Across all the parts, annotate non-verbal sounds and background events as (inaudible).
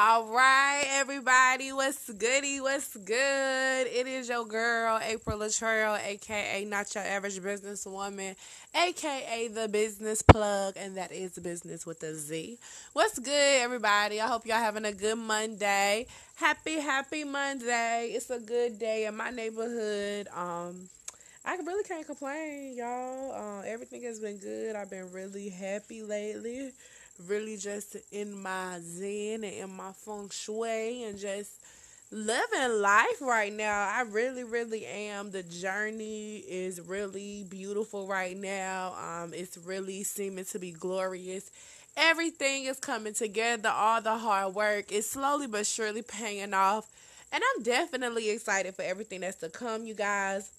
All right, everybody, what's goody? What's good? It is your girl, April Latrell, aka Not Your Average Businesswoman, aka The Business Plug, and that is business with a Z. What's good, everybody? I hope y'all having a good Monday. Happy, happy Monday. It's a good day in my neighborhood. Um, I really can't complain, y'all. Uh, everything has been good. I've been really happy lately really just in my zen and in my feng shui and just living life right now. I really, really am. The journey is really beautiful right now. Um, it's really seeming to be glorious. Everything is coming together. All the hard work is slowly but surely paying off. And I'm definitely excited for everything that's to come, you guys.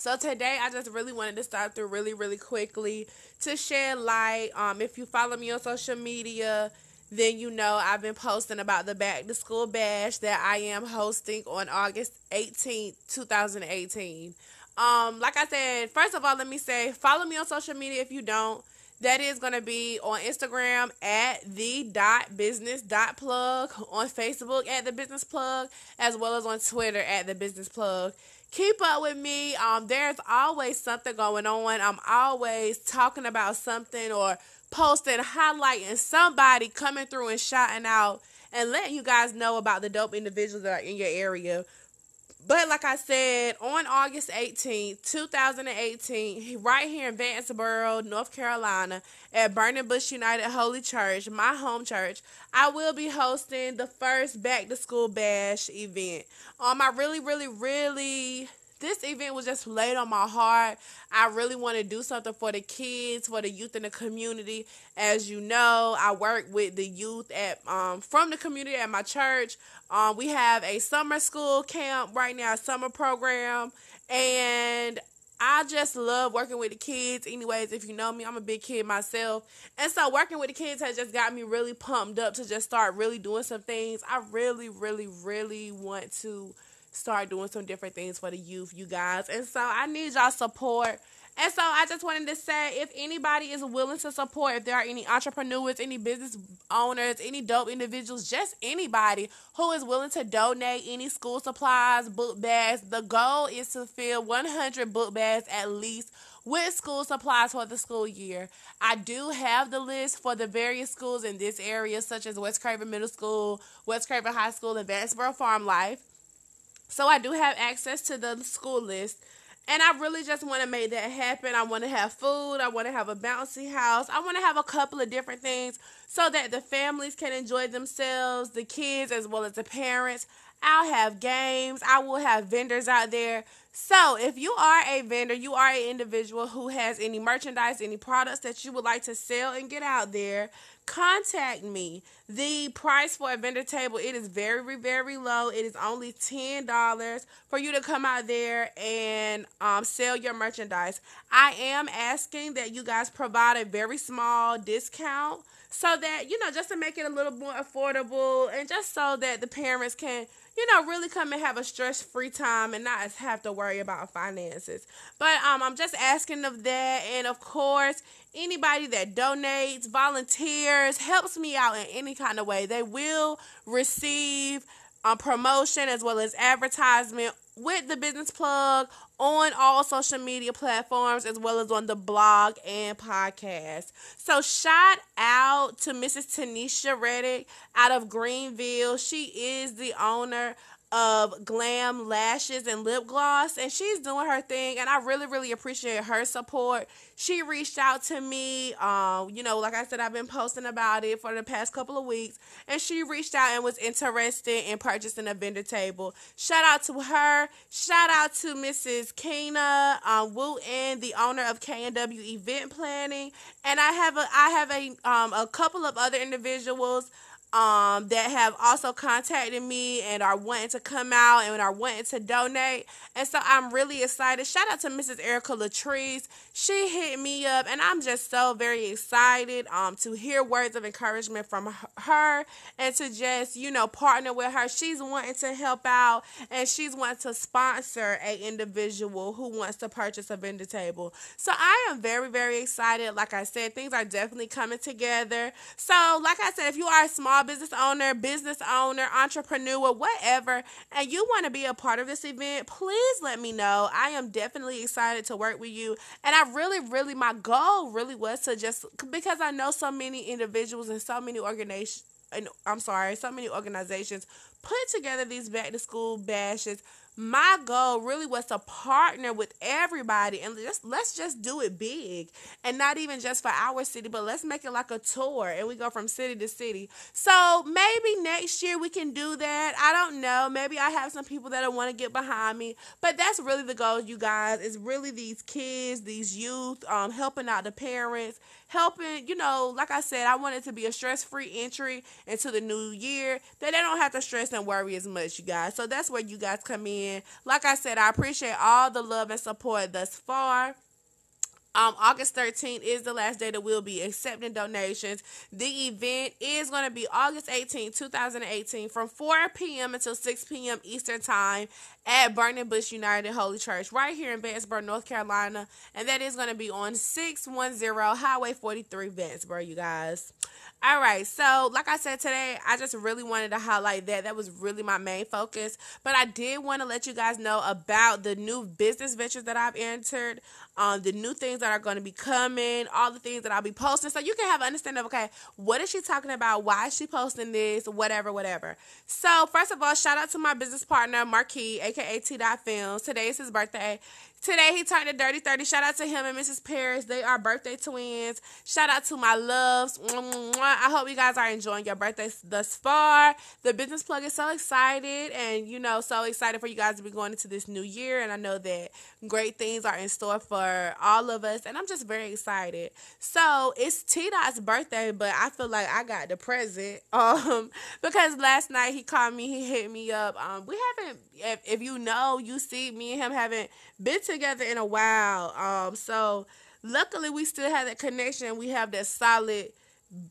So today I just really wanted to start through really, really quickly to shed light. Um, if you follow me on social media, then you know I've been posting about the back to school bash that I am hosting on August 18th, 2018. Um, like I said, first of all, let me say follow me on social media if you don't. That is going to be on Instagram at the dot business dot plug, on Facebook at the business plug, as well as on Twitter at the business plug keep up with me. Um, there's always something going on. I'm always talking about something or posting, highlighting somebody coming through and shouting out and letting you guys know about the dope individuals that are in your area. But like I said, on August 18th, 2018, right here in Vanceboro, North Carolina, at Burning Bush United Holy Church, my home church, I will be hosting the first back to school bash event. Um, I really, really, really this event was just laid on my heart. I really want to do something for the kids, for the youth in the community. As you know, I work with the youth at um, from the community at my church. Um, we have a summer school camp right now, summer program, and I just love working with the kids. Anyways, if you know me, I'm a big kid myself. And so working with the kids has just got me really pumped up to just start really doing some things. I really, really, really want to start doing some different things for the youth, you guys. And so I need y'all support. And so I just wanted to say if anybody is willing to support, if there are any entrepreneurs, any business owners, any dope individuals, just anybody who is willing to donate any school supplies, book bags, the goal is to fill 100 book bags at least with school supplies for the school year. I do have the list for the various schools in this area, such as West Craven Middle School, West Craven High School, and Vanceboro Farm Life. So I do have access to the school list. And I really just want to make that happen. I want to have food. I want to have a bouncy house. I want to have a couple of different things so that the families can enjoy themselves, the kids as well as the parents. I'll have games. I will have vendors out there. So, if you are a vendor, you are an individual who has any merchandise, any products that you would like to sell and get out there, contact me. The price for a vendor table it is very very low. It is only ten dollars for you to come out there and um, sell your merchandise. I am asking that you guys provide a very small discount so that you know just to make it a little more affordable and just so that the parents can you know, really come and have a stress free time and not have to worry about finances. But um, I'm just asking of that. And of course, anybody that donates, volunteers, helps me out in any kind of way, they will receive um, promotion as well as advertisement with the business plug on all social media platforms as well as on the blog and podcast. So shout out to Mrs. Tanisha Reddick out of Greenville. She is the owner of glam lashes and lip gloss and she's doing her thing and i really really appreciate her support. She reached out to me um you know like i said i've been posting about it for the past couple of weeks and she reached out and was interested in purchasing a vendor table. Shout out to her. Shout out to mrs kina um wooten the owner of k&w event planning and i have a i have a um a couple of other individuals um, that have also contacted me and are wanting to come out and are wanting to donate. And so I'm really excited. Shout out to Mrs. Erica Latrice. She hit me up, and I'm just so very excited um, to hear words of encouragement from her and to just, you know, partner with her. She's wanting to help out and she's wanting to sponsor a individual who wants to purchase a vendor table. So I am very, very excited. Like I said, things are definitely coming together. So, like I said, if you are a small small business owner, business owner, entrepreneur, whatever, and you want to be a part of this event, please let me know. I am definitely excited to work with you. And I really, really, my goal really was to just, because I know so many individuals and so many organizations, and I'm sorry, so many organizations put together these back to school bashes my goal really was to partner with everybody and just let's just do it big and not even just for our city but let's make it like a tour and we go from city to city. So maybe next year we can do that. I don't know. Maybe i have some people that want to get behind me but that's really the goal you guys. Is really these kids these youth um, helping out the parents helping, you know, like I said, I want it to be a stress free entry into the new year that they don't have to stress and worry as much, you guys. So that's where you guys come in. Like I said, I appreciate all the love and support thus far. Um, August 13th is the last day that we'll be accepting donations. The event is going to be August 18th, 2018, from 4 p.m. until 6 p.m. Eastern Time at Burning Bush United Holy Church, right here in Vanceboro, North Carolina. And that is going to be on 610 Highway 43, Vanceboro, you guys. All right, so like I said today, I just really wanted to highlight that. That was really my main focus. But I did want to let you guys know about the new business ventures that I've entered, um, the new things that are going to be coming, all the things that I'll be posting. So you can have an understanding of, okay, what is she talking about? Why is she posting this? Whatever, whatever. So, first of all, shout out to my business partner, Marquis, aka T. Films. Today is his birthday. Today he turned a dirty 30. Shout out to him and Mrs. Paris. They are birthday twins. Shout out to my loves. I hope you guys are enjoying your birthdays thus far. The business plug is so excited and you know, so excited for you guys to be going into this new year. And I know that great things are in store for all of us. And I'm just very excited. So it's T Dot's birthday, but I feel like I got the present. (laughs) Um, because last night he called me, he hit me up. Um, we haven't if, if you know, you see me and him haven't been together in a while. Um, so luckily we still have that connection. We have that solid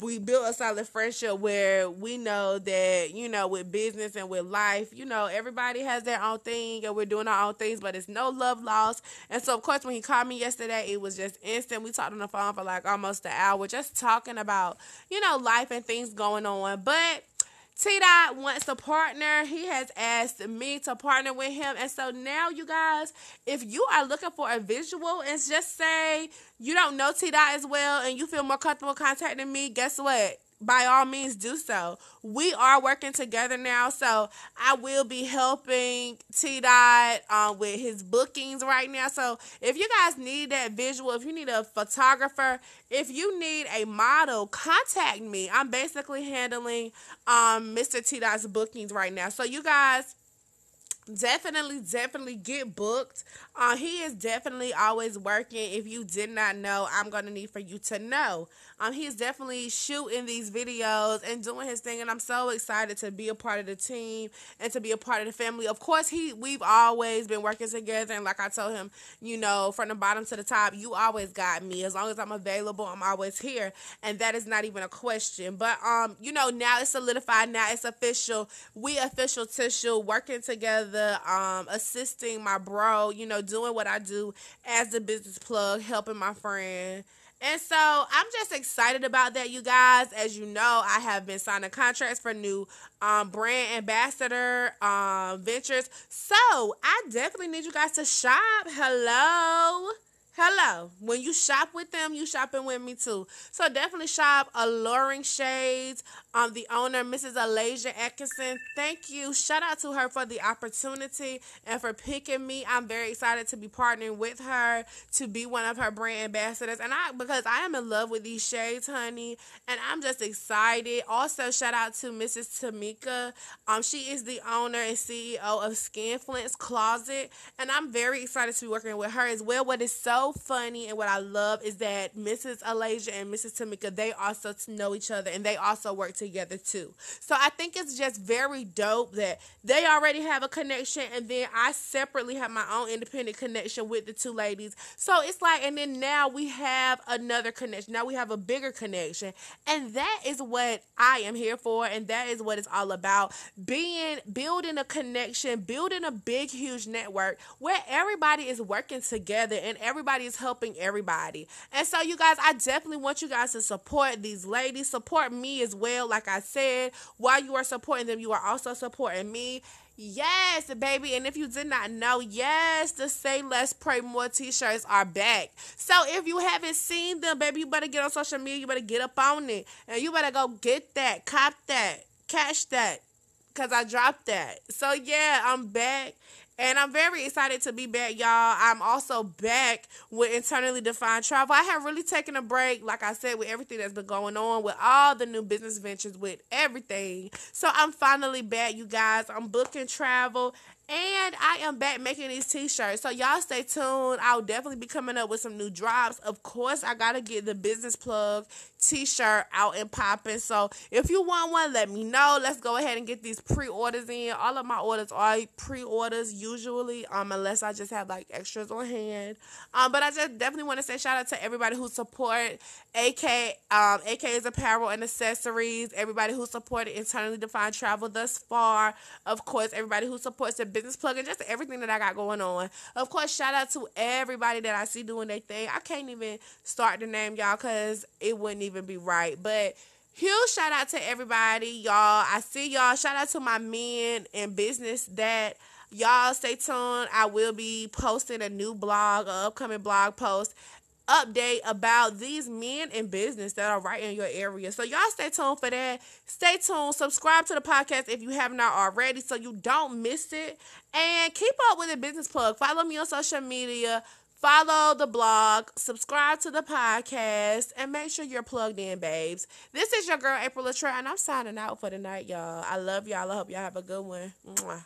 we built a solid friendship where we know that you know with business and with life you know everybody has their own thing and we're doing our own things but it's no love lost. And so of course when he called me yesterday it was just instant. We talked on the phone for like almost an hour just talking about you know life and things going on. But T Dot wants to partner. He has asked me to partner with him. And so now, you guys, if you are looking for a visual and just say you don't know T Dot as well and you feel more comfortable contacting me, guess what? By all means do so. We are working together now, so I will be helping T Dot um, with his bookings right now. So if you guys need that visual, if you need a photographer, if you need a model, contact me. I'm basically handling um, Mr. T Dot's bookings right now. So you guys definitely definitely get booked uh, he is definitely always working if you did not know i'm gonna need for you to know um, he's definitely shooting these videos and doing his thing, and I'm so excited to be a part of the team and to be a part of the family. Of course, he we've always been working together, and like I told him, you know, from the bottom to the top, you always got me. As long as I'm available, I'm always here, and that is not even a question. But um, you know, now it's solidified. Now it's official. We official tissue working together, um, assisting my bro. You know, doing what I do as the business plug, helping my friend and so I'm just excited about that, you guys. As you know, I have been signing contracts for new um, brand ambassador um, ventures. So I definitely need you guys to shop. Hello. Hello. When you shop with them, you shopping with me too. So definitely shop Alluring Shades. Um, the owner, Mrs. Alasia Atkinson. Thank you. Shout out to her for the opportunity and for picking me. I'm very excited to be partnering with her to be one of her brand ambassadors. And I because I am in love with these shades, honey. And I'm just excited. Also, shout out to Mrs. Tamika. Um, she is the owner and CEO of Skinflint's Closet. And I'm very excited to be working with her as well. What is so funny and what I love is that Mrs. Alasia and Mrs. Tamika, they also know each other and they also work together too. So I think it's just very dope that they already have a connection and then I separately have my own independent connection with the two ladies. So it's like, and then now we have another connection. Now we have a bigger connection. And that is what I am here for. And that is what it's all about. Being, building a connection, building a big, huge network where everybody is working together and everybody everybody is helping everybody. And so, you guys, I definitely want you guys to support these ladies, support me as well. Like I said, while you are supporting them, you are also supporting me. Yes, baby. And if you did not know, yes, the Say Less Pray More t shirts are back. So if you haven't seen them, baby, you better get on social media. You better get up on it. And you better go get that, cop that, cash that. Because I dropped that. So yeah, I'm back. And I'm very excited to be back, y'all. I'm also back with internally defined travel. I have really taken a break, like I said, with everything that's been going on, with all the new business ventures, with everything. So I'm finally back, you guys. I'm booking travel and I am back making these t-shirts. So y'all stay tuned. I'll definitely be coming up with some new drops. Of course, I gotta get the business plug t-shirt out and popping. So if you want one, let me know. Let's go ahead and get these pre-orders in. All of my orders are pre-orders usually, um, unless I just have like extras on hand. Um, but I just definitely want to say shout out to everybody who support AK um AK's apparel and accessories, everybody who supported internally defined travel thus far. Of course, everybody who supports the business plug and just everything that I got going on. Of course, shout out to everybody that I see doing their thing. I can't even start the name y'all because it wouldn't even be right. But huge shout out to everybody, y'all. I see y'all. Shout out to my men in business that y'all stay tuned. I will be posting a new blog, an upcoming blog post update about these men in business that are right in your area. So y'all stay tuned for that. Stay tuned. Subscribe to the podcast if you have not already so you don't miss it. And keep up with the business plug. Follow me on social media. Follow the blog, subscribe to the podcast, and make sure you're plugged in, babes. This is your girl, April Latre, and I'm signing out for the night, y'all. I love y'all. I hope y'all have a good one. Mwah.